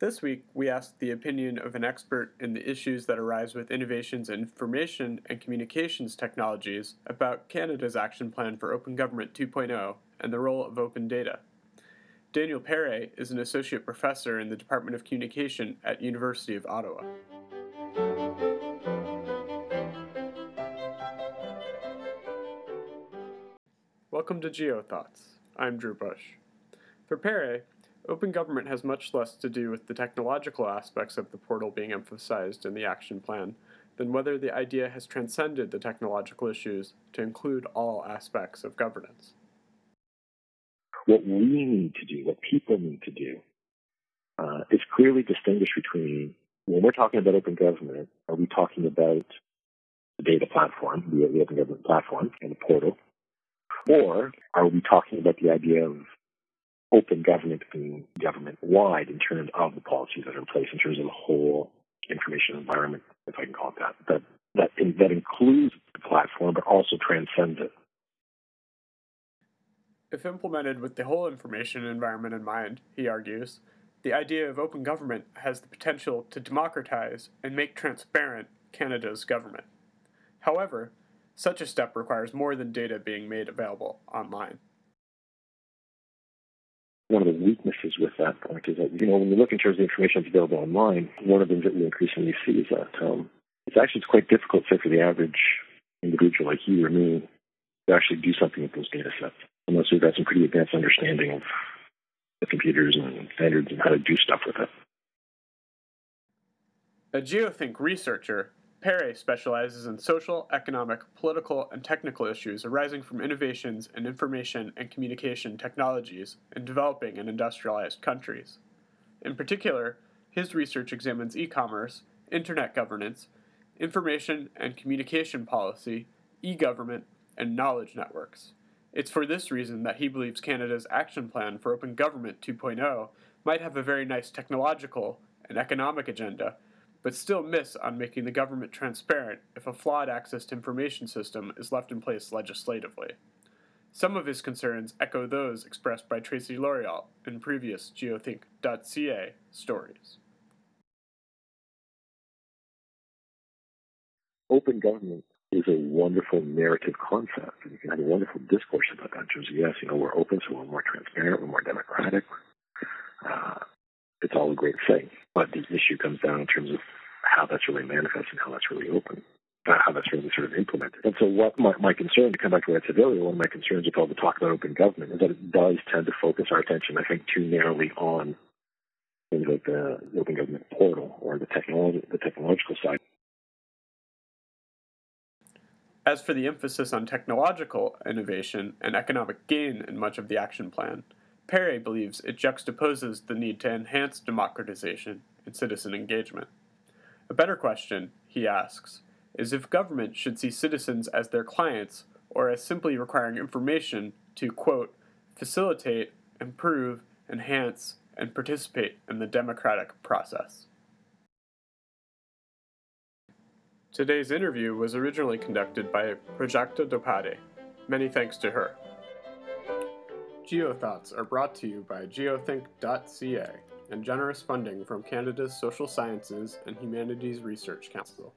This week, we asked the opinion of an expert in the issues that arise with innovations in information and communications technologies about Canada's action plan for Open Government 2.0 and the role of open data. Daniel Paré is an associate professor in the Department of Communication at University of Ottawa. Welcome to GeoThoughts. I'm Drew Bush. For Paré, Open government has much less to do with the technological aspects of the portal being emphasized in the action plan than whether the idea has transcended the technological issues to include all aspects of governance. What we need to do, what people need to do, uh, is clearly distinguish between when we're talking about open government, are we talking about the data platform, the, the open government platform and the portal, or are we talking about the idea of open government being government wide in terms of the policies that are in place, in terms of the whole information environment, if I can call it that, that that, that includes the platform but also transcends it. If implemented with the whole information environment in mind, he argues, the idea of open government has the potential to democratize and make transparent Canada's government. However, such a step requires more than data being made available online weaknesses with that point is that, you know, when you look in terms of information that's available online, one of the things that we increasingly see is that um, it's actually quite difficult, say, for the average individual like you or me to actually do something with those data sets unless we've got some pretty advanced understanding of the computers and standards and how to do stuff with it. A geothink researcher Paré specializes in social, economic, political, and technical issues arising from innovations in information and communication technologies in developing and industrialized countries. In particular, his research examines e commerce, internet governance, information and communication policy, e government, and knowledge networks. It's for this reason that he believes Canada's Action Plan for Open Government 2.0 might have a very nice technological and economic agenda but still miss on making the government transparent if a flawed access to information system is left in place legislatively. Some of his concerns echo those expressed by Tracey Lauriault in previous geothink.ca stories. Open government is a wonderful narrative concept, and you can have a wonderful discourse about that. In terms of, yes, you know, we're open, so we're more transparent, we're more democratic. Uh, it's all a great thing. But the issue comes down in terms of how that's really manifested and how that's really open, how that's really sort of implemented. And so, what my, my concern, to come back to what I said earlier, one of my concerns with all the talk about open government is that it does tend to focus our attention, I think, too narrowly on things like the open government portal or the technology, the technological side. As for the emphasis on technological innovation and economic gain in much of the action plan, Paré believes it juxtaposes the need to enhance democratization and citizen engagement. A better question, he asks, is if government should see citizens as their clients or as simply requiring information to, quote, facilitate, improve, enhance, and participate in the democratic process. Today's interview was originally conducted by Prajakta Dopade. Many thanks to her. GeoThoughts are brought to you by geothink.ca and generous funding from Canada's Social Sciences and Humanities Research Council.